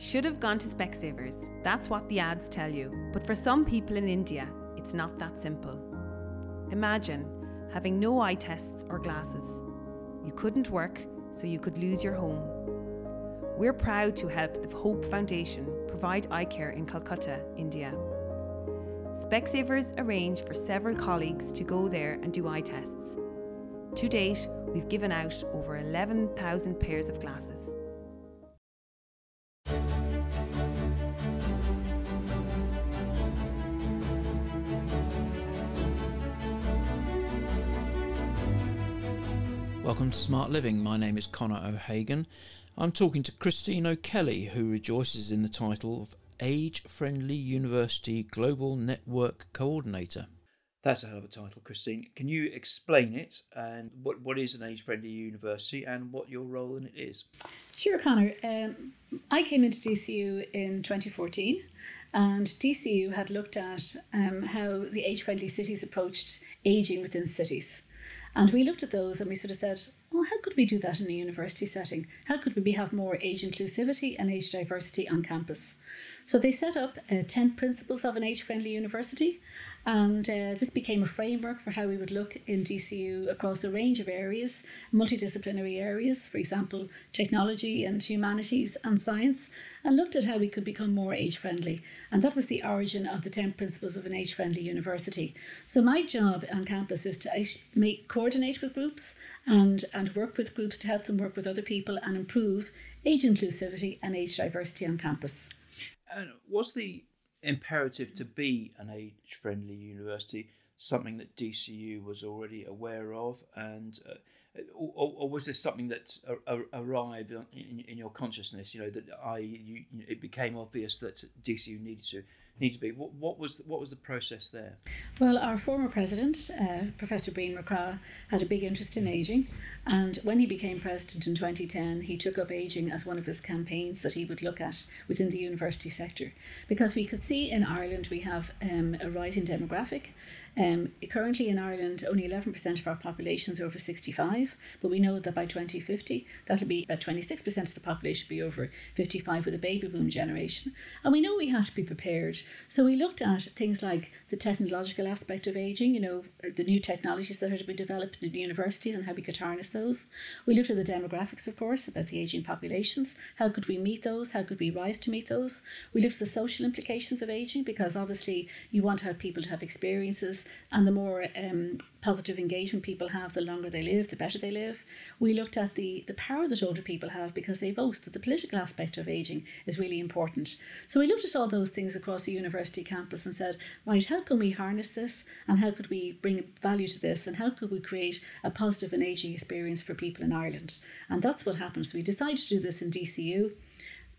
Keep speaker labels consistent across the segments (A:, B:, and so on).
A: Should have gone to Specsavers. That's what the ads tell you. But for some people in India, it's not that simple. Imagine having no eye tests or glasses. You couldn't work, so you could lose your home. We're proud to help the Hope Foundation provide eye care in Calcutta, India. Specsavers arrange for several colleagues to go there and do eye tests. To date, we've given out over 11,000 pairs of glasses.
B: Welcome to Smart Living. My name is Connor O'Hagan. I'm talking to Christine O'Kelly, who rejoices in the title of Age Friendly University Global Network Coordinator. That's a hell of a title, Christine. Can you explain it and what, what is an age friendly university and what your role in it is?
C: Sure, Connor. Um, I came into DCU in 2014 and DCU had looked at um, how the age friendly cities approached ageing within cities. And we looked at those and we sort of said, well, how could we do that in a university setting? How could we have more age inclusivity and age diversity on campus? So they set up uh, 10 principles of an age friendly university, and uh, this became a framework for how we would look in DCU across a range of areas, multidisciplinary areas, for example, technology and humanities and science, and looked at how we could become more age friendly. And that was the origin of the 10 principles of an age friendly university. So my job on campus is to make coordinate with groups and, and work with groups to help them work with other people and improve age inclusivity and age diversity on campus.
B: And was the imperative to be an age friendly university something that DCU was already aware of, and uh, or, or, was this something that arrived in, in, your consciousness? You know that I you, it became obvious that DCU needed to need to be. What, what was the, what was the process there?
C: Well, our former president, uh, Professor Brian MacCraith, had a big interest in ageing, and when he became president in 2010, he took up ageing as one of his campaigns that he would look at within the university sector, because we could see in Ireland we have um, a rising demographic. Um, currently in Ireland, only 11% of our population is over 65, but we know that by 2050, that'll be about 26% of the population will be over 55 with a baby boom generation. And we know we have to be prepared so we looked at things like the technological aspect of aging, you know, the new technologies that are to be developed in universities and how we could harness those. We looked at the demographics, of course, about the aging populations. How could we meet those? How could we rise to meet those? We looked at the social implications of aging because obviously you want to have people to have experiences, and the more um, positive engagement people have, the longer they live, the better they live. We looked at the, the power that older people have because they vote. So the political aspect of aging is really important. So we looked at all those things across the university campus and said, right, how can we harness this and how could we bring value to this and how could we create a positive and aging experience for people in Ireland? And that's what happens. We decided to do this in DCU.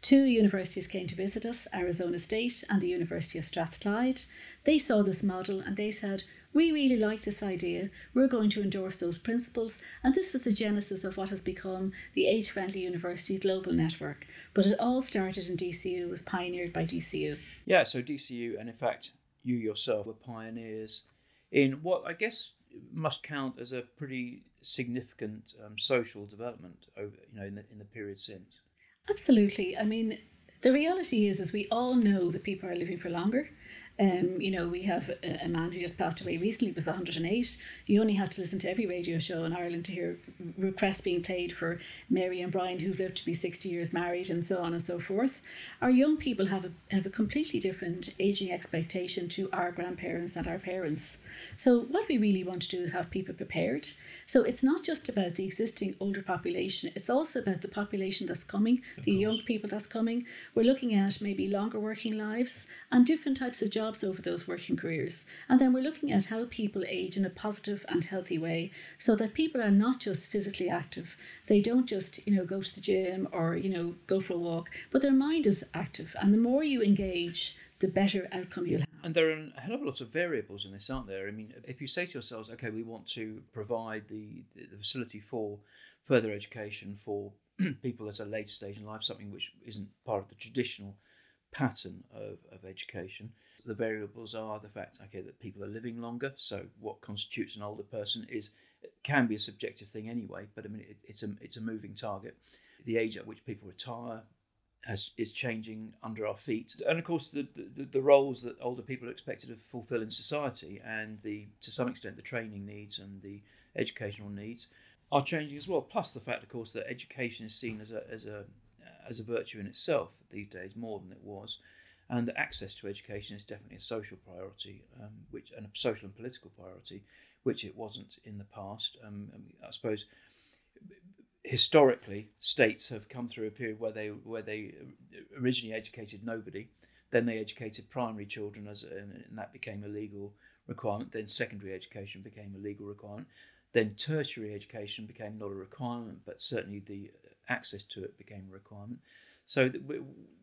C: Two universities came to visit us, Arizona State and the University of Strathclyde. They saw this model and they said, we really like this idea. We're going to endorse those principles, and this was the genesis of what has become the Age Friendly University Global Network. But it all started in DCU, it was pioneered by DCU.
B: Yeah, so DCU, and in fact, you yourself were pioneers in what I guess must count as a pretty significant um, social development over, you know, in the, in the period since.
C: Absolutely. I mean, the reality is, is we all know that people are living for longer. Um, you know, we have a, a, man who just passed away recently, was 108. You only have to listen to every radio show in Ireland to hear requests being played for Mary and Brian, who've lived to be 60 years married, and so on and so forth. Our young people have a, have a completely different aging expectation to our grandparents and our parents. So, what we really want to do is have people prepared. So, it's not just about the existing older population, it's also about the population that's coming, of the course. young people that's coming. We're looking at maybe longer working lives and different types of jobs jobs over those working careers. And then we're looking at how people age in a positive and healthy way so that people are not just physically active. They don't just, you know, go to the gym or, you know, go for a walk, but their mind is active. And the more you engage, the better outcome you'll have.
B: And there are a hell of a lot of variables in this, aren't there? I mean, if you say to yourselves, okay, we want to provide the, the facility for further education for people at a later stage in life, something which isn't part of the traditional pattern of, of education, the variables are the fact, okay, that people are living longer. So what constitutes an older person is can be a subjective thing anyway, but I mean it, it's a it's a moving target. The age at which people retire has is changing under our feet, and of course the, the, the roles that older people are expected to fulfil in society, and the to some extent the training needs and the educational needs are changing as well. Plus the fact, of course, that education is seen as a as a as a virtue in itself these days more than it was, and access to education is definitely a social priority, um, which and a social and political priority, which it wasn't in the past. Um, I suppose historically, states have come through a period where they where they originally educated nobody, then they educated primary children as and, and that became a legal requirement. Then secondary education became a legal requirement. Then tertiary education became not a requirement, but certainly the access to it became a requirement. So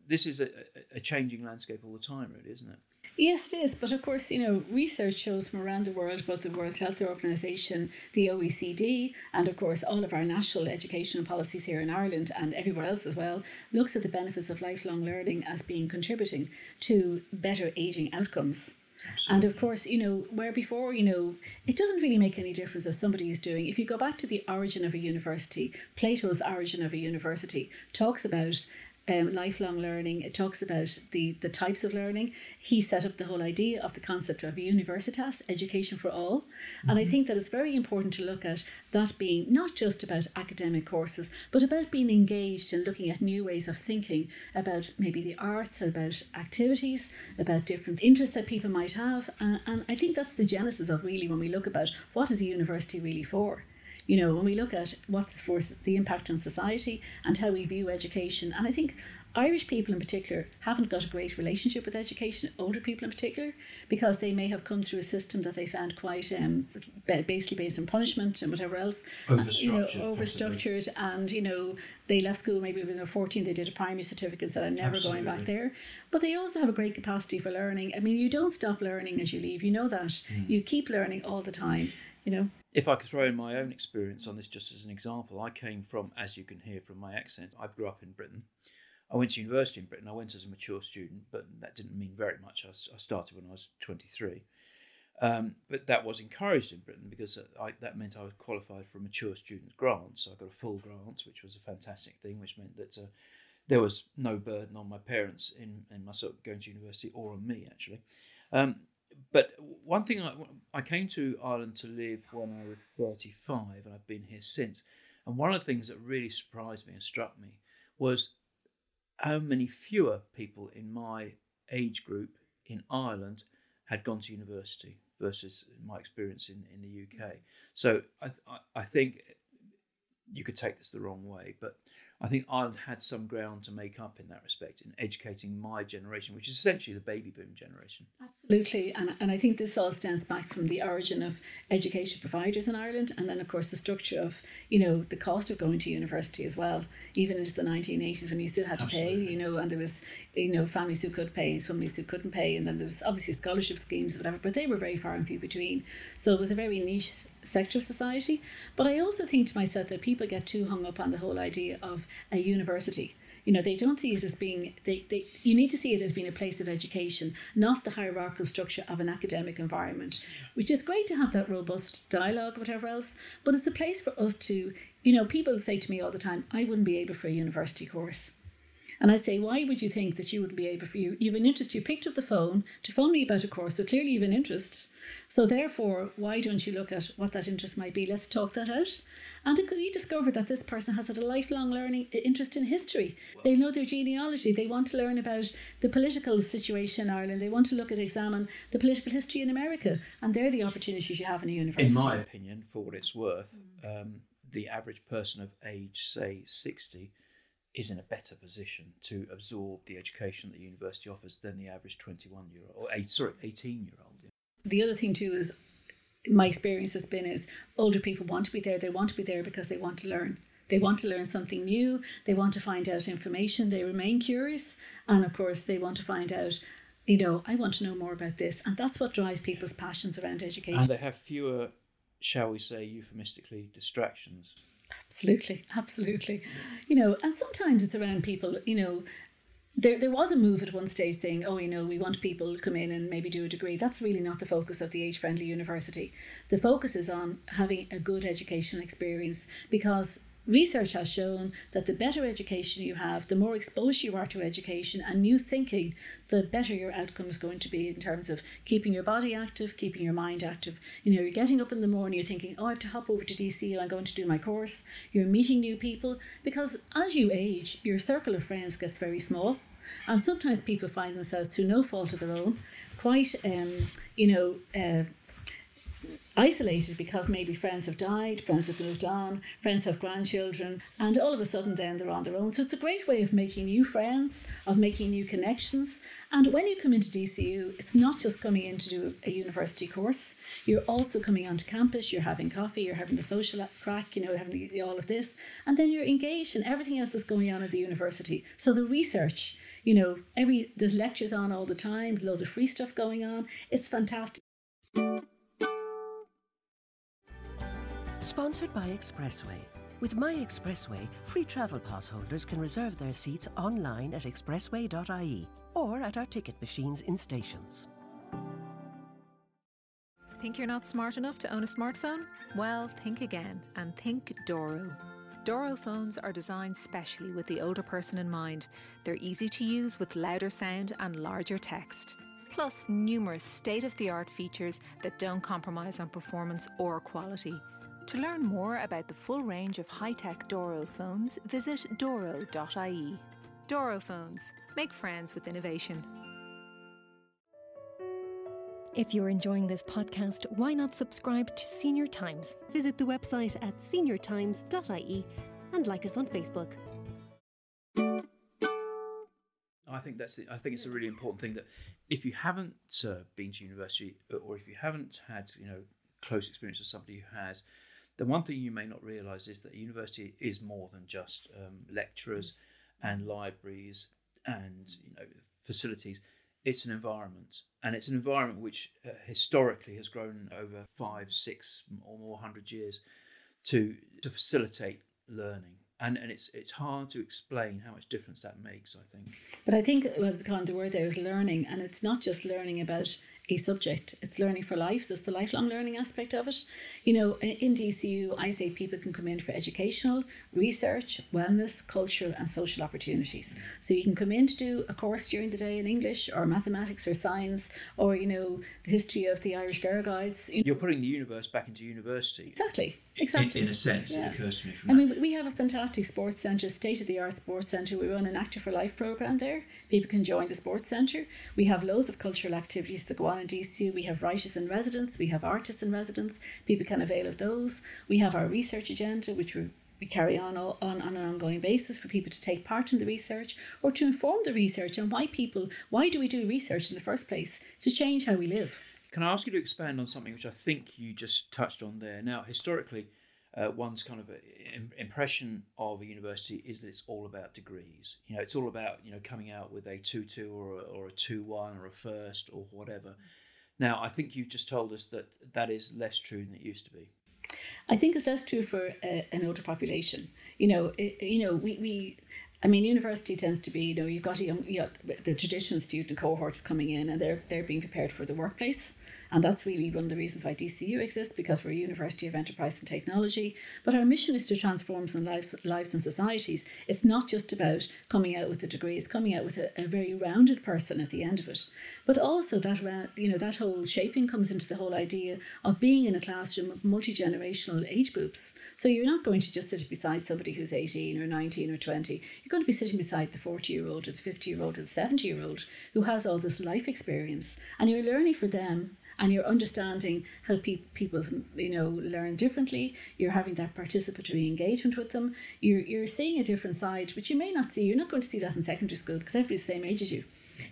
B: this is a, a changing landscape all the time, really, isn't it?
C: Yes, it is. But of course, you know, research shows from around the world, both the World Health Organization, the OECD, and of course, all of our national educational policies here in Ireland and everywhere else as well, looks at the benefits of lifelong learning as being contributing to better aging outcomes. Absolutely. And of course, you know, where before, you know, it doesn't really make any difference as somebody is doing. If you go back to the origin of a university, Plato's origin of a university talks about um, lifelong learning. It talks about the, the types of learning. He set up the whole idea of the concept of universitas, education for all. Mm-hmm. And I mm-hmm. think that it's very important to look at that being not just about academic courses, but about being engaged and looking at new ways of thinking about maybe the arts, about activities, about different interests that people might have. Uh, and I think that's the genesis of really when we look about what is a university really for you know, when we look at what's for the impact on society and how we view education, and I think Irish people in particular haven't got a great relationship with education, older people in particular, because they may have come through a system that they found quite um, basically based on punishment and whatever else.
B: Overstructured.
C: You know, overstructured. And, you know, they left school maybe when they were 14, they did a primary certificate and said, I'm never Absolutely. going back there. But they also have a great capacity for learning. I mean, you don't stop learning as you leave. You know that. Mm. You keep learning all the time, you know
B: if I could throw in my own experience on this just as an example, I came from, as you can hear from my accent, I grew up in Britain. I went to university in Britain. I went as a mature student, but that didn't mean very much. I, I started when I was 23. Um, but that was encouraged in Britain because I, that meant I was qualified for a mature student grant. So I got a full grant, which was a fantastic thing, which meant that uh, there was no burden on my parents in, in myself going to university or on me, actually. Um, but one thing I, I came to Ireland to live when I was 35, and I've been here since. And one of the things that really surprised me and struck me was how many fewer people in my age group in Ireland had gone to university versus my experience in, in the UK. So I, I, I think you could take this the wrong way, but I think Ireland had some ground to make up in that respect in educating my generation, which is essentially the baby boom generation.
C: Absolutely. And, and I think this all stems back from the origin of education providers in Ireland and then, of course, the structure of, you know, the cost of going to university as well, even into the 1980s when you still had to Absolutely. pay, you know, and there was, you know, families who could pay, families who couldn't pay, and then there was obviously scholarship schemes or whatever, but they were very far and few between. So it was a very niche sector of society. But I also think to myself that people get too hung up on the whole idea of a university. You know, they don't see it as being, they, they, you need to see it as being a place of education, not the hierarchical structure of an academic environment, which is great to have that robust dialogue, whatever else, but it's a place for us to, you know, people say to me all the time, I wouldn't be able for a university course. And I say, why would you think that you wouldn't be able for you? You have an interest, you picked up the phone to phone me about a course, so clearly you have an interest. So therefore, why don't you look at what that interest might be? Let's talk that out. And we discovered that this person has had a lifelong learning interest in history. They know their genealogy. They want to learn about the political situation in Ireland. They want to look at examine the political history in America. And they're the opportunities you have in a university.
B: In my opinion, for what it's worth, um, the average person of age, say, 60, is in a better position to absorb the education that the university offers than the average 21 year old or eight, sorry 18 year old
C: the other thing too is my experience has been is older people want to be there they want to be there because they want to learn. They want to learn something new they want to find out information they remain curious and of course they want to find out you know i want to know more about this and that's what drives people's passions around education.
B: and they have fewer shall we say euphemistically distractions
C: absolutely absolutely you know and sometimes it's around people you know there, there was a move at one stage saying, oh, you know, we want people to come in and maybe do a degree. That's really not the focus of the age friendly university. The focus is on having a good educational experience because research has shown that the better education you have, the more exposed you are to education and new thinking, the better your outcome is going to be in terms of keeping your body active, keeping your mind active. You know, you're getting up in the morning, you're thinking, oh, I have to hop over to DCU, I'm going to do my course. You're meeting new people because as you age, your circle of friends gets very small. And sometimes people find themselves, through no fault of their own, quite, um, you know, uh, isolated because maybe friends have died, friends have moved on, friends have grandchildren, and all of a sudden then they're on their own. So it's a great way of making new friends, of making new connections. And when you come into DCU, it's not just coming in to do a university course. You're also coming onto campus, you're having coffee, you're having the social crack, you know, having all of this, and then you're engaged in everything else that's going on at the university. So the research, you know, every there's lectures on all the time, there's loads of free stuff going on. It's fantastic.
D: Sponsored by Expressway. With My Expressway, free travel pass holders can reserve their seats online at expressway.ie or at our ticket machines in stations.
E: Think you're not smart enough to own a smartphone? Well, think again and think Doro. Doro phones are designed specially with the older person in mind. They're easy to use with louder sound and larger text. Plus, numerous state of the art features that don't compromise on performance or quality. To learn more about the full range of high tech Doro phones, visit doro.ie. Doro phones. Make friends with innovation.
F: If you're enjoying this podcast, why not subscribe to Senior Times? Visit the website at seniortimes.ie and like us on Facebook.
B: I think that's it. I think it's a really important thing that if you haven't uh, been to university or if you haven't had you know close experience with somebody who has, the one thing you may not realise is that university is more than just um, lecturers and libraries and you know facilities. It's an environment, and it's an environment which uh, historically has grown over five, six, or more hundred years to to facilitate learning. And, and it's it's hard to explain how much difference that makes. I think.
C: But I think well, the kind of word there is learning, and it's not just learning about a subject. It's learning for life. So it's the lifelong learning aspect of it. You know, in DCU, I say people can come in for educational, research, wellness, cultural, and social opportunities. So you can come in to do a course during the day in English or mathematics or science or, you know, the history of the Irish Girl Guides.
B: You are putting the universe back into university.
C: Exactly. Exactly.
B: In, in a sense, yeah. it occurs to me from
C: I mean, we have a fantastic sports centre, state of the art sports centre. We run an Active for Life programme there. People can join the sports centre. We have loads of cultural activities that go on in DCU. We have writers in residence, we have artists in residence. People can avail of those. We have our research agenda, which we we carry on, all, on on an ongoing basis for people to take part in the research or to inform the research and why people why do we do research in the first place to change how we live
B: can I ask you to expand on something which I think you just touched on there? Now, historically, uh, one's kind of impression of a university is that it's all about degrees. You know, it's all about you know coming out with a two two or a, or a two one or a first or whatever. Now, I think you've just told us that that is less true than it used to be.
C: I think it's less true for a, an older population. You know, it, you know, we, we I mean, university tends to be, you know, you've got a young, you know, the traditional student cohorts coming in and they're, they're being prepared for the workplace. And that's really one of the reasons why DCU exists because we're a university of enterprise and technology. But our mission is to transform some lives, lives and societies. It's not just about coming out with a degree, it's coming out with a, a very rounded person at the end of it. But also that, you know, that whole shaping comes into the whole idea of being in a classroom of multi generational age groups. So you're not going to just sit beside somebody who's 18 or 19 or 20. You're going to be sitting beside the 40 year old or the 50 year old or the 70 year old who has all this life experience. And you're learning for them and you're understanding how pe- people you know learn differently. You're having that participatory engagement with them. You're, you're seeing a different side which you may not see. You're not going to see that in secondary school because everybody's the same age as you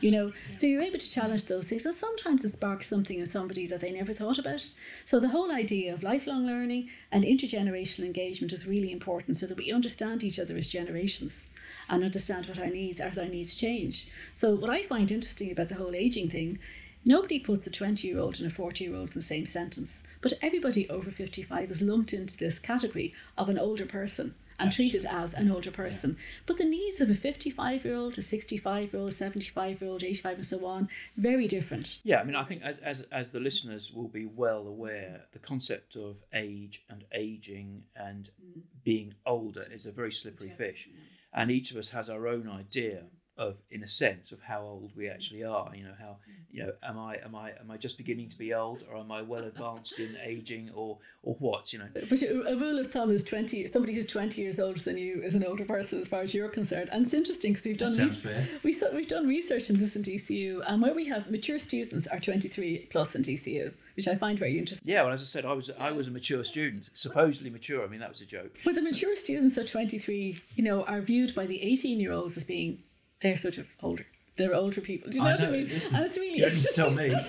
C: you know? So you're able to challenge those things. And sometimes it sparks something in somebody that they never thought about. So the whole idea of lifelong learning and intergenerational engagement is really important so that we understand each other as generations and understand what our needs as our needs change. So what i find interesting about the whole aging thing Nobody puts a 20 year old and a 40 year old in the same sentence, but everybody over 55 is lumped into this category of an older person. and treated as an older person. But the needs of a 55 year old, a 65 year old, 75 year old, 85 and so on, very different.
B: Yeah, I mean, I think as, as, as the listeners will be well aware, the concept of age and aging and mm. being older is a very slippery fish. And each of us has our own idea of in a sense of how old we actually are you know how mm. you know am i am i am i just beginning to be old or am i well advanced in aging or or what you know
C: But a rule of thumb is 20, somebody who's 20 years older than you is an older person as far as you're concerned. And it's interesting because we've done,
B: fair.
C: we, we've done research in this in DCU and where we have mature students are 23 plus in DCU, which I find very interesting.
B: yeah well as i said i was i was a mature student supposedly mature i mean that was a joke
C: But the mature students at 23, you know, are viewed by the 18 year olds as being, they're sort of older. They're older people. Do you know,
B: I
C: what I mean?
B: listen,
C: and it's really
B: you don't tell me.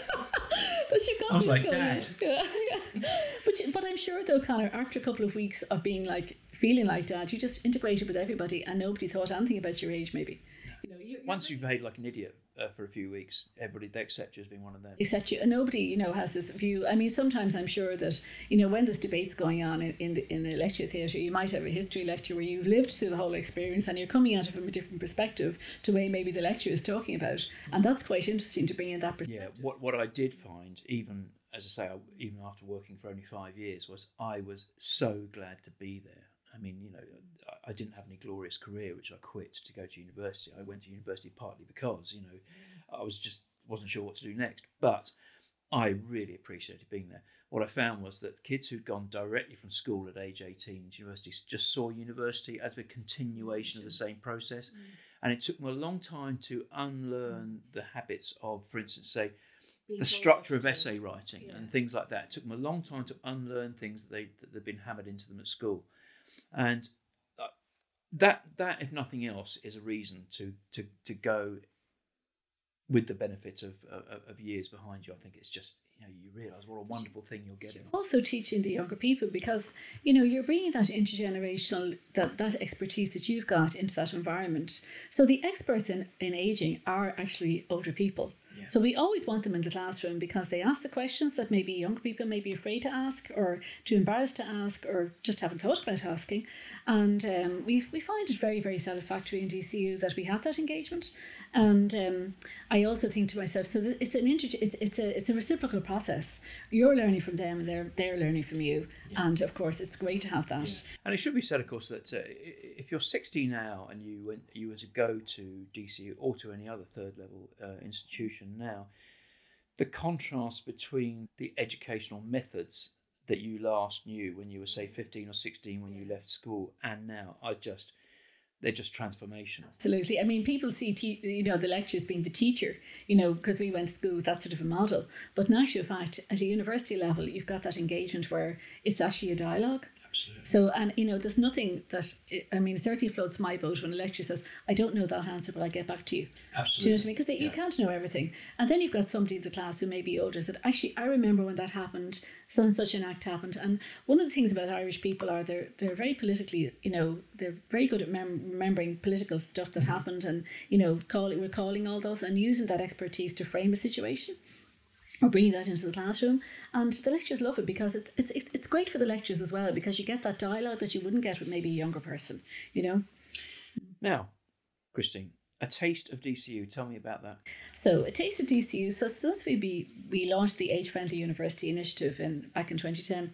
C: But you've got
B: I was
C: this
B: like,
C: going
B: "Dad."
C: Yeah, yeah. But you- but I'm sure though, Connor, after a couple of weeks of being like feeling like dad, you just integrated with everybody, and nobody thought anything about your age. Maybe, you know, you
B: once you behave like an idiot uh, for a few weeks everybody they accept you as being one of them
C: except you, and nobody you know has this view. I mean, sometimes I'm sure that you know when this debates going on in, in the in the lecture theatre, you might have a history lecture where you've lived through the whole experience and you're coming at it from a different perspective to way maybe the lecturer is talking about, and that's quite interesting to bring in that perspective.
B: yeah what what i did find even as i say I, even after working for only five years was i was so glad to be there i mean you know I, I didn't have any glorious career which i quit to go to university. I went to university partly because you know i was just wasn't sure what to do next. But i really appreciated being there. What i found was that kids who'd gone directly from school at age 18 to university just saw university as a continuation of the same process. And it took them a long time to unlearn the habits of for instance say the structure of essay writing and things like that. It took them a long time to unlearn things that they that they'd been hammered into them at school, and uh, that that if nothing else is a reason to to to go with the benefit of of, of years behind you. I think it's just you know you realise what a wonderful thing you're getting.
C: also teaching the younger people because you know you're bringing that intergenerational that that expertise that you've got into that environment so the experts in, in aging are actually older people so we always want them in the classroom because they ask the questions that maybe younger people may be afraid to ask or too embarrassed to ask or just haven't thought about asking. And um, we, we find it very very satisfactory in DCU that we have that engagement. And um, I also think to myself so it's an inter- it's, it's a it's a reciprocal process. You're learning from them and they're they're learning from you and of course it's great to have that.
B: And it should be said, of course, that uh, if you're 60 now and you went, you were to go to DC or to any other third level uh, institution now, the contrast between the educational methods that you last knew when you were say 15 or 16 when you left school and now are just they're just transformational.
C: Absolutely. I mean, people see, te- you know, the lectures being the teacher, you know, because we went to school with that sort of a model. But in actual fact, at a university level, you've got that engagement where it's actually a dialogue.
B: Absolutely.
C: So, and you know, there's nothing that, I mean, certainly floats my boat when a lecturer says, I don't know that answer, but I'll get back to you. Absolutely. Do you know what I mean? Because you can't know everything. And then you've got somebody in the class who may be older said, actually, I remember when that happened, such and such an act happened. And one of the things about Irish people are they're, they're very politically, you know, they're very good at mem- remembering political stuff that mm-hmm. happened and, you know, calling, recalling all those and using that expertise to frame a situation or bringing that into the classroom. And the lecturers love it because it's, it's, it's great for the lecturers as well because you get that dialogue that you wouldn't get with maybe a younger person, you know.
B: Now, Christine, a taste of DCU. Tell me about that.
C: So, a taste of DCU. So, since we be, we launched the Age Friendly University Initiative in back in 2010,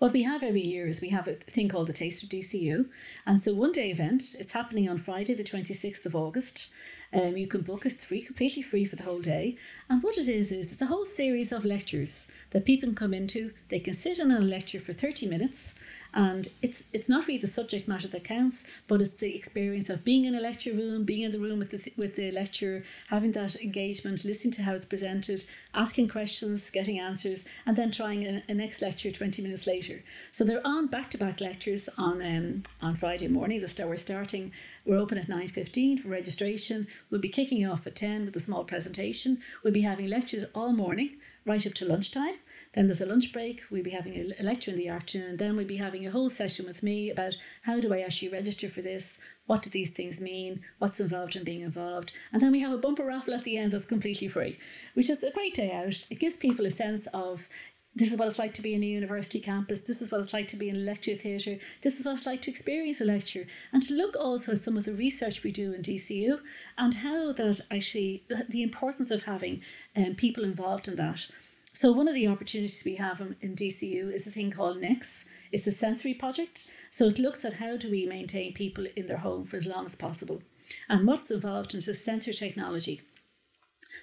C: what we have every year is we have a thing called the Taste of DCU. And so, one day event, it's happening on Friday, the 26th of August. Um, you can book it free, completely free for the whole day. And what it is, is it's a whole series of lectures that people can come into. They can sit in a lecture for 30 minutes. And it's it's not really the subject matter that counts, but it's the experience of being in a lecture room, being in the room with the with the lecturer, having that engagement, listening to how it's presented, asking questions, getting answers, and then trying a, a next lecture twenty minutes later. So they're on back to back lectures on um, on Friday morning. The start we're starting. We're open at nine fifteen for registration. We'll be kicking off at ten with a small presentation. We'll be having lectures all morning, right up to lunchtime. Then there's a lunch break. We'll be having a, lecture in the afternoon. And then we'll be having a whole session with me about how do I actually register for this? What do these things mean? What's involved in being involved? And then we have a bumper raffle at the end that's completely free, which is a great day out. It gives people a sense of This is what it's like to be in a university campus. This is what it's like to be in a lecture theatre. This is what it's like to experience a lecture. And to look also at some of the research we do in DCU and how that actually, the importance of having um, people involved in that. So, one of the opportunities we have in, DCU is a thing called NEX. It's a sensory project. So, it looks at how do we maintain people in their home for as long as possible. And what's involved in the sensor technology.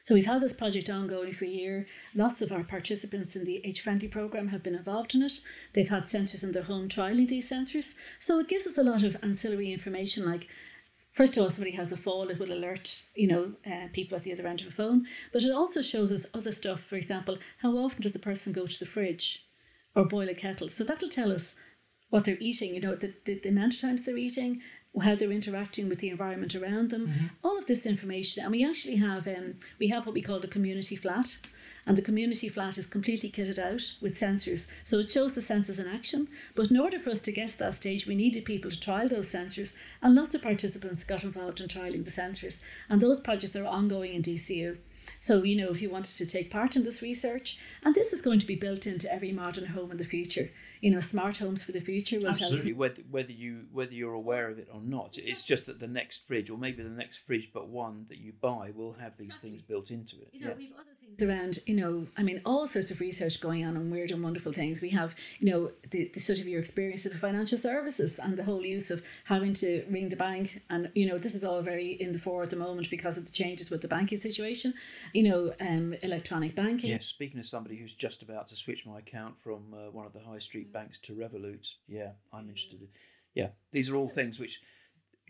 C: So we've had this project ongoing for a year. Lots of our participants in the Age Friendly programme have been involved in it. They've had sensors in their home trialling these sensors. So it gives us a lot of ancillary information like First of all, somebody has a fall, it will alert, you know, uh, people at the other end of a phone. But it also shows us other stuff. For example, how often does a person go to the fridge or boil a kettle? So that'll tell us what they're eating, you know, the, the, the amount of times they're eating, how they're interacting with the environment around them, mm-hmm. all of this information. And we actually have um, we have what we call the community flat, and the community flat is completely kitted out with sensors. So it shows the sensors in action. But in order for us to get to that stage, we needed people to trial those sensors, and lots of participants got involved in trialing the sensors. And those projects are ongoing in DCU. So, you know, if you wanted to take part in this research, and this is going to be built into every modern home in the future you know smart homes for the future will
B: absolutely whether whether you whether you're aware of it or not it's just that the next fridge or maybe the next fridge but one that you buy will have these exactly. things built into it
C: you know, yes things around, you know, I mean, all sorts of research going on on weird and wonderful things. We have, you know, the, the sort of your experience of the financial services and the whole use of having to ring the bank. And, you know, this is all very in the fore at the moment because of the changes with the banking situation, you know, um, electronic banking.
B: Yes, speaking as somebody who's just about to switch my account from uh, one of the high street banks to Revolut, yeah, I'm interested. Yeah, these are all things which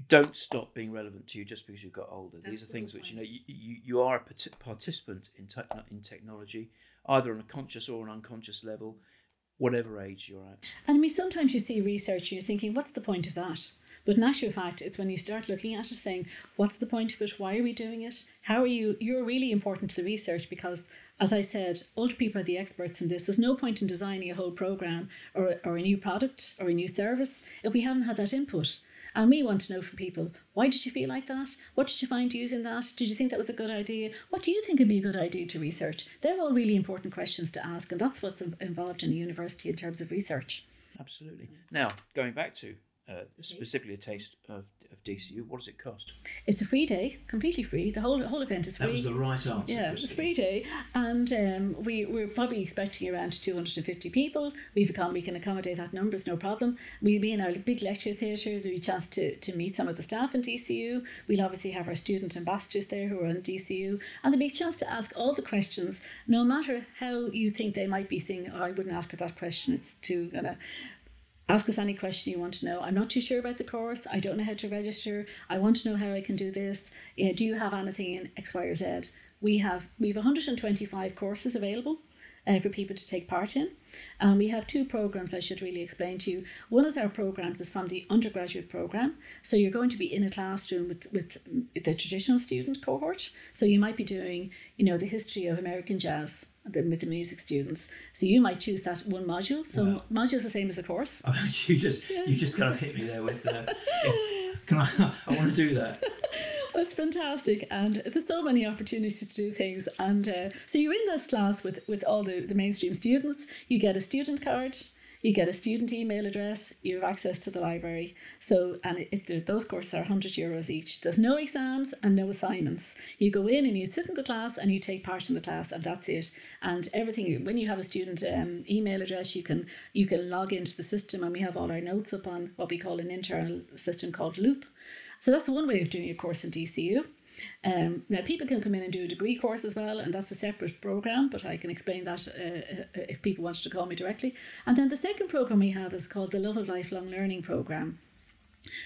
B: don't stop being relevant to you just because you've got older. That's These are things which you know you, you, you are a participant in te- in technology, either on a conscious or an unconscious level, whatever age you're at.
C: And I mean, sometimes you see research and you're thinking, what's the point of that? But in actual fact, it's when you start looking at it, saying, what's the point of it? Why are we doing it? How are you? You're really important to the research because, as I said, older people are the experts in this. There's no point in designing a whole program or, or a new product or a new service if we haven't had that input. And we want to know from people why did you feel like that? What did you find using that? Did you think that was a good idea? What do you think would be a good idea to research? They're all really important questions to ask, and that's what's involved in a university in terms of research.
B: Absolutely. Now, going back to uh, specifically a taste of, of DCU. What does it cost?
C: It's a free day, completely free. The whole whole event is free.
B: That was the right answer.
C: Yeah, it's a free day, and um, we we're probably expecting around two hundred and fifty people. We've come, we can accommodate that number, it's no problem. We'll be in our big lecture theatre. There'll be a chance to, to meet some of the staff in DCU. We'll obviously have our student ambassadors there who are on DCU, and there'll be a chance to ask all the questions, no matter how you think they might be saying, oh, I wouldn't ask her that question. It's too gonna Ask us any question you want to know. I'm not too sure about the course. I don't know how to register. I want to know how I can do this. Know, do you have anything in X, Y, or Z? We have we have 125 courses available uh, for people to take part in. Um, we have two programs I should really explain to you. One of our programs is from the undergraduate program. So you're going to be in a classroom with, with the traditional student cohort. So you might be doing, you know, the history of American jazz with the music students. So you might choose that one module. So wow. module is the same as a course.
B: you just you just kind of hit me there with. Uh, yeah. Can I? I want to do that.
C: well, it's fantastic, and there's so many opportunities to do things. And uh, so you're in this class with with all the the mainstream students. You get a student card you get a student email address, you have access to the library. So, and it, it, those courses are 100 euros each. There's no exams and no assignments. You go in and you sit in the class and you take part in the class, and that's it. And everything, when you have a student um, email address, you can you can log into the system, and we have all our notes up on what we call an internal system called Loop. So that's one way of doing a course in DCU. Um, now, people can come in and do a degree course as well, and that's a separate program, but I can explain that uh, uh, if people wanted to call me directly. And then the second program we have is called the Love of Lifelong Learning Program.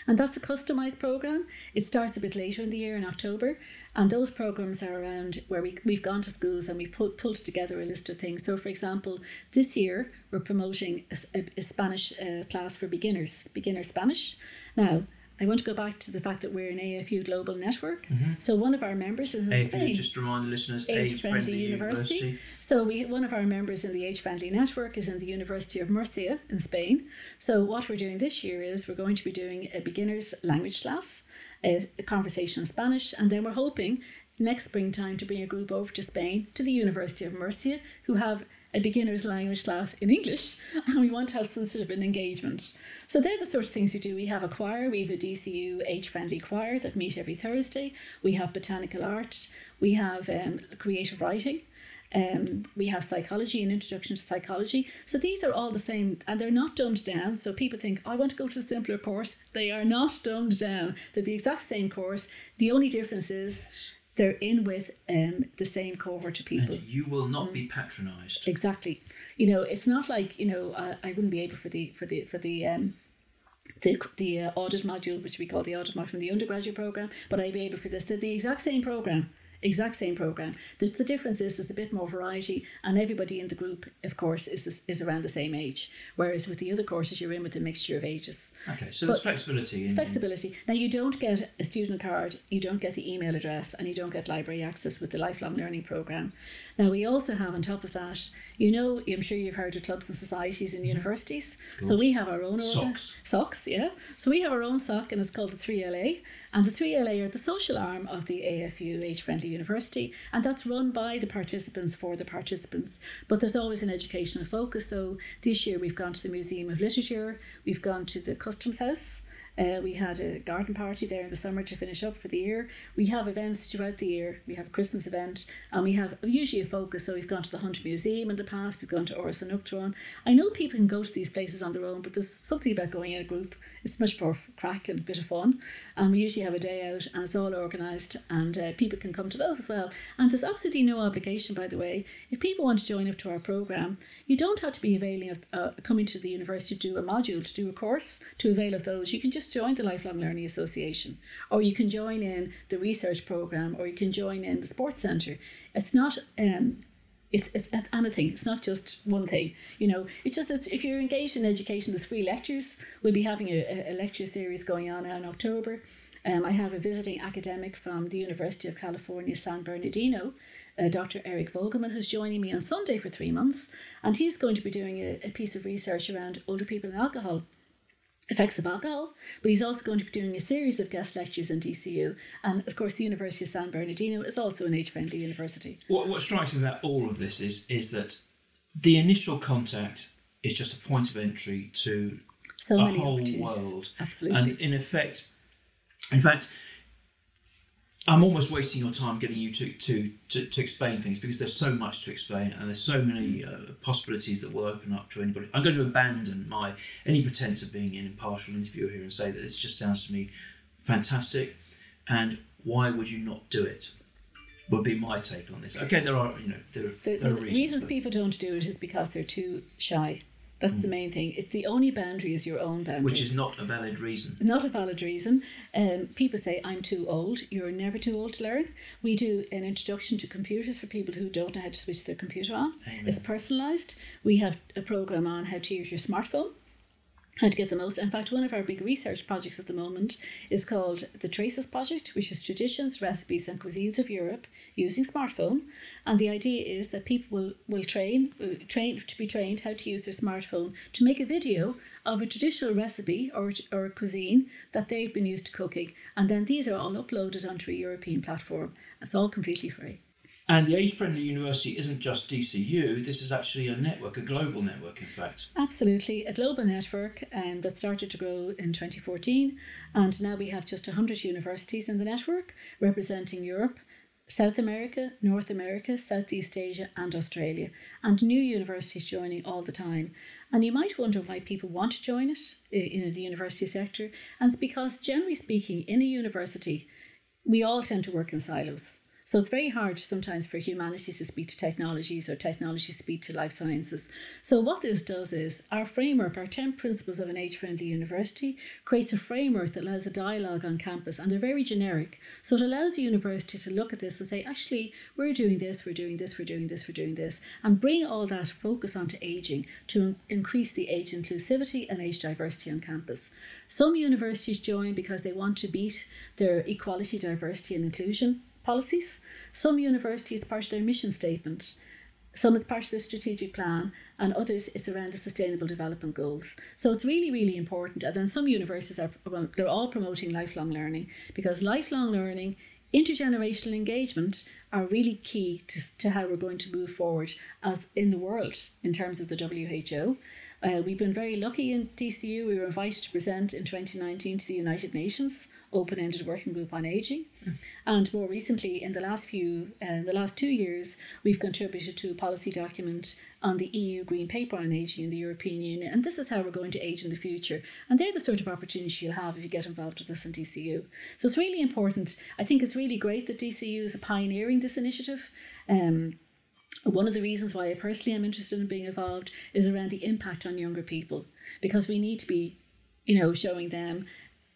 C: And that's a customized program. It starts a bit later in the year in October. And those programs are around where we, we've gone to schools and we've pulled, pulled together a list of things. So, for example, this year we're promoting a, a, a Spanish uh, class for beginners, beginner Spanish. Now, I want to go back to the fact that we're an AFU global network. Mm-hmm. So one of our members is in
B: AFU,
C: Spain.
B: Just remind the listeners, Age, Age Friendly, Friendly University. University.
C: So we one of our members in the Age Friendly network is in the University of Murcia in Spain. So what we're doing this year is we're going to be doing a beginners language class, a, a conversation in Spanish, and then we're hoping next springtime to bring a group over to Spain to the University of Murcia who have a beginner's language class in English, and we want to have some sort of an engagement. So they're the sort of things we do. We have a choir, we have a DCU age friendly choir that meet every Thursday. We have botanical art, we have um, creative writing. Um, we have psychology and introduction to psychology. So these are all the same and they're not dumbed down. So people think, I want to go to the simpler course. They are not dumbed down. They're the exact same course. The only difference is they're in with um, the same cohort of people.
B: And you will not be patronised.
C: Exactly. You know, it's not like you know uh, I wouldn't be able for the for the for the um, the the uh, audit module, which we call the audit module from the undergraduate program, but I'd be able for this. They're the exact same program exact same program. The, the difference is there's a bit more variety, and everybody in the group, of course, is is around the same age. Whereas with the other courses, you're in with a mixture of ages.
B: Okay, so there's flexibility. In,
C: flexibility. Now you don't get a student card, you don't get the email address, and you don't get library access with the lifelong learning program. Now we also have on top of that, you know, I'm sure you've heard of clubs and societies in mm-hmm. universities. So we have our own
B: SOCs.
C: SOCs, yeah. So we have our own sock, and it's called the Three LA, and the Three LA are the social arm of the AFU Age Friendly University, and that's run by the participants for the participants. But there's always an educational focus. So this year we've gone to the Museum of Literature, we've gone to the Customs House. Uh, we had a garden party there in the summer to finish up for the year. We have events throughout the year. We have a Christmas event, and we have usually a focus. So we've gone to the Hunt Museum in the past. We've gone to an Uachtaráin. I know people can go to these places on their own, but there's something about going in a group it's much more crack and a bit of fun. And we usually have a day out and it's all organised and uh, people can come to those as well. And there's absolutely no obligation, by the way. If people want to join up to our programme, you don't have to be availing of uh, coming to the university to do a module, to do a course, to avail of those. You can just join the Lifelong Learning Association or you can join in the research programme or you can join in the sports centre. It's not um, it's, it's anything. It's not just one thing. You know, it's just that if you're engaged in education, there's free lectures. We'll be having a, a lecture series going on in October. Um, I have a visiting academic from the University of California, San Bernardino, uh, Dr. Eric Vogelman, who's joining me on Sunday for three months, and he's going to be doing a, a piece of research around older people and alcohol effects of alcohol, but he's also going to be doing a series of guest lectures in DCU. And of course, the University of San Bernardino is also an age friendly university.
B: What, what strikes me about all of this is, is that the initial contact is just a point of entry to
C: so
B: a whole world.
C: Absolutely.
B: And in effect, in fact, I'm almost wasting your time getting you to, to, to, to, explain things because there's so much to explain and there's so many uh, possibilities that will open up to anybody. I'm going to abandon my any pretense of being an impartial interviewer here and say that this just sounds to me fantastic and why would you not do it? Would be my take on this. Okay, there are you know there,
C: the,
B: there
C: the
B: reasons,
C: reasons people don't do it is because they're too shy that's mm. the main thing. It's the only boundary is your own boundary.
B: Which is not a valid reason.
C: Not a valid reason. Um, people say, I'm too old. You're never too old to learn. We do an introduction to computers for people who don't know how to switch their computer on.
B: Amen.
C: It's personalised. We have a program on how to use your smartphone to get the most. In fact, one of our big research projects at the moment is called the Traces Project, which is traditions, recipes, and cuisines of Europe using smartphone. And the idea is that people will, will train, uh, train to be trained how to use their smartphone to make a video of a traditional recipe or, or cuisine that they've been used to cooking. And then these are all uploaded onto a European platform. It's all completely free.
B: And the Age Friendly University isn't just DCU, this is actually a network, a global network, in fact.
C: Absolutely, a global network um, that started to grow in 2014. And now we have just 100 universities in the network representing Europe. South America, North America, Southeast Asia, and Australia, and new universities joining all the time. And you might wonder why people want to join it in the university sector, and it's because, generally speaking, in a university, we all tend to work in silos. So it's very hard sometimes for humanities to speak to technologies or technology to speak to life sciences. So what this does is our framework, our 10 principles of an age-friendly university, creates a framework that allows a dialogue on campus and they're very generic. So it allows the university to look at this and say, actually, we're doing this, we're doing this, we're doing this, we're doing this, and bring all that focus onto aging to increase the age inclusivity and age diversity on campus. Some universities join because they want to beat their equality, diversity and inclusion policies. Some universities, part of their mission statement, some it's part of the strategic plan, and others it's around the sustainable development goals. So it's really, really important. And then some universities are well, they're all promoting lifelong learning because lifelong learning intergenerational engagement are really key to, to how we're going to move forward as in the world in terms of the WHO. Uh, we've been very lucky in DCU. We were invited to present in 2019 to the United Nations open-ended working group on aging, mm. and more recently, in the last few, uh, the last two years, we've contributed to a policy document on the EU Green Paper on Aging in the European Union, and this is how we're going to age in the future. And they're the sort of opportunity you'll have if you get involved with us in DCU. So it's really important. I think it's really great that DCU is a pioneering this initiative. Um, one of the reasons why I personally am interested in being involved is around the impact on younger people, because we need to be, you know, showing them,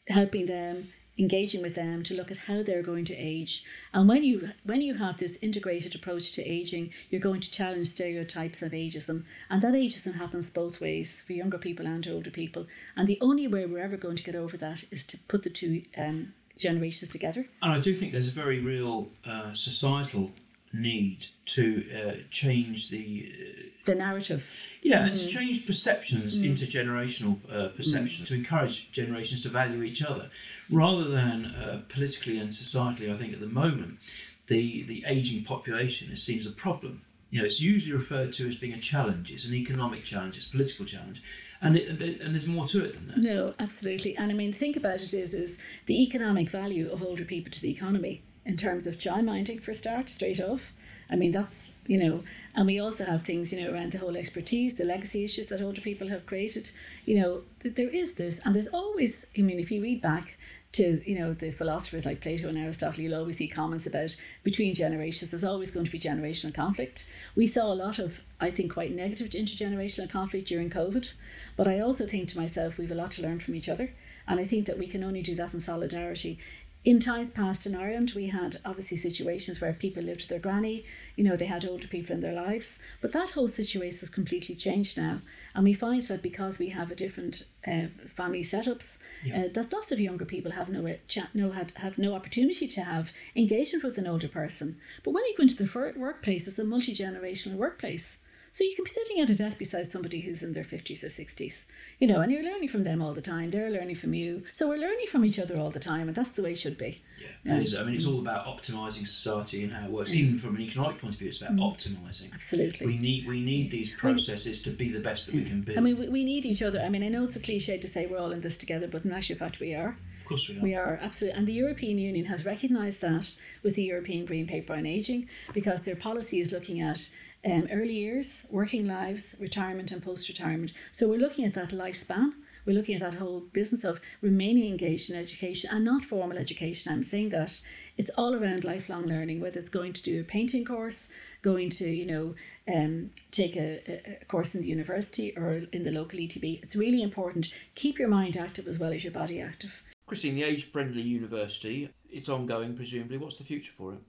C: helping them, engaging with them to look at how they're going to age. And when you when you have this integrated approach to aging, you're going to challenge stereotypes of ageism. And that ageism happens both ways for younger people and older people. And the only way we're ever going to get over that is to put the two um, generations together.
B: And I do think there's a very real uh, societal need to uh, change the uh,
C: the narrative.
B: Yeah, mm. and to change perceptions, mm. intergenerational uh, perceptions, mm. to encourage generations to value each other rather than uh, politically and societally, I think at the moment, the, the aging population is seen as a problem. You know, it's usually referred to as being a challenge. It's an economic challenge. It's a political challenge, and it, and there's more to it than that.
C: No, absolutely. And I mean, think about it is is the economic value of older people to the economy in terms of childminding for a start, straight off. I mean, that's you know, and we also have things you know around the whole expertise, the legacy issues that older people have created. You know, there is this, and there's always. I mean, if you read back to you know the philosophers like Plato and Aristotle, you'll always see comments about between generations. There's always going to be generational conflict. We saw a lot of, I think, quite negative to intergenerational conflict during COVID, but I also think to myself we've a lot to learn from each other, and I think that we can only do that in solidarity in times past in Ireland, we had obviously situations where people lived with their granny, you know, they had older people in their lives. But that whole situation has completely changed now. And we find that because we have a different uh, family setups, yeah. uh, that lots of younger people have no, uh, no had, have no opportunity to have engagement with an older person. But when you go into the workplace, it's a multi generational workplace. So you can be sitting at a desk beside somebody who's in their 50s or 60s, you know, and you're learning from them all the time. They're learning from you. So we're learning from each other all the time, and that's the way it should be.
B: Yeah, is. I mean, it's all about optimizing society and how it works. Mm. Even from an economic point of view, it's about mm. optimizing.
C: Absolutely.
B: We need we need these processes to be the best that we can be.
C: I mean, we, we need each other. I mean, I know it's a cliche to say we're all in this together, but in actual fact, we are.
B: Of course we are.
C: We are, absolutely. And the European Union has recognised that with the European Green Paper on Ageing because their policy is looking at um, early years, working lives, retirement, and post retirement. So we're looking at that lifespan. We're looking at that whole business of remaining engaged in education and not formal education. I'm saying that it's all around lifelong learning, whether it's going to do a painting course, going to, you know, um, take a, a course in the university or in the local ETB. It's really important. Keep your mind active as well as your body active.
B: Christine, the age friendly university, it's ongoing, presumably. What's the future for it?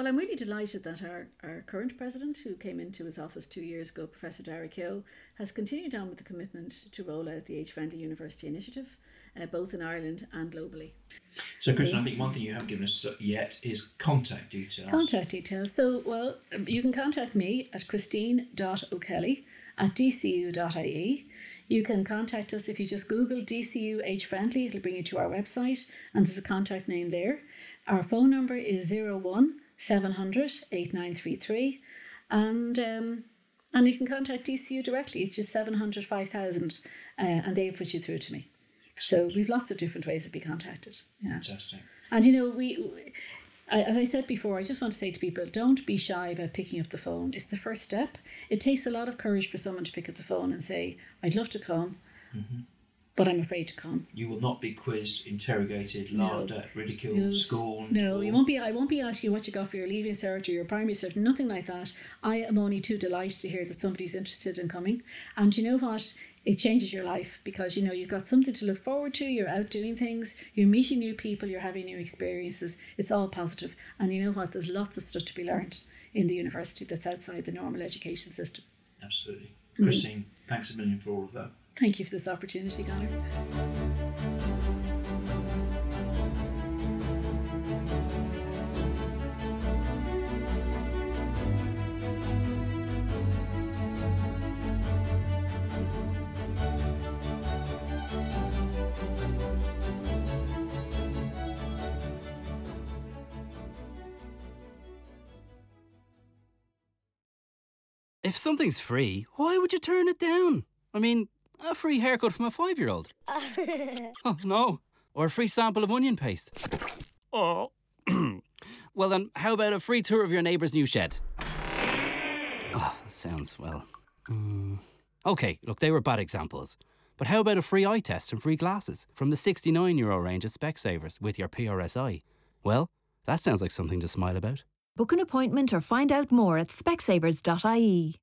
C: Well, I'm really delighted that our, our current president, who came into his office two years ago, Professor Daire Keogh, has continued on with the commitment to roll out the Age Friendly University Initiative, uh, both in Ireland and globally.
B: So, Christian, I think one thing you haven't given us yet is contact details.
C: Contact details. So, well, you can contact me at christine.o'kelly at dcu.ie. You can contact us if you just Google DCU Age Friendly, it'll bring you to our website, and there's a contact name there. Our phone number is 01 700 8933. And um, and you can contact DCU directly. It's just 700 5000 uh, and they put you through to me. So we've lots of different ways to be contacted.
B: Yeah. Fantastic.
C: And you know, we, I, as I said before, I just want to say to people don't be shy about picking up the phone. It's the first step. It takes a lot of courage for someone to pick up the phone and say, I'd love to come. Mm-hmm but I'm afraid to come.
B: You will not be quizzed, interrogated, laughed no. at, ridiculed, no. scorned.
C: No, or... you won't be. I won't be asking you what you got for your leaving cert or your primary cert. Nothing like that. I am only too delighted to hear that somebody's interested in coming. And you know what? It changes your life because you know you've got something to look forward to. You're out doing things. You're meeting new people. You're having new experiences. It's all positive. And you know what? There's lots of stuff to be learned in the university that's outside the normal education system.
B: Absolutely. Christine. Mm-hmm. Thanks a million for all of that.
C: Thank you for this opportunity, Connor.
G: If something's free, why would you turn it down? I mean, a free haircut from a five year old. oh, no. Or a free sample of onion paste. Oh. well, then, how about a free tour of your neighbour's new shed? Oh, sounds well. Mm. Okay, look, they were bad examples. But how about a free eye test and free glasses from the 69 euro range at Specsavers with your PRSI? Well, that sounds like something to smile about.
H: Book an appointment or find out more at specsavers.ie.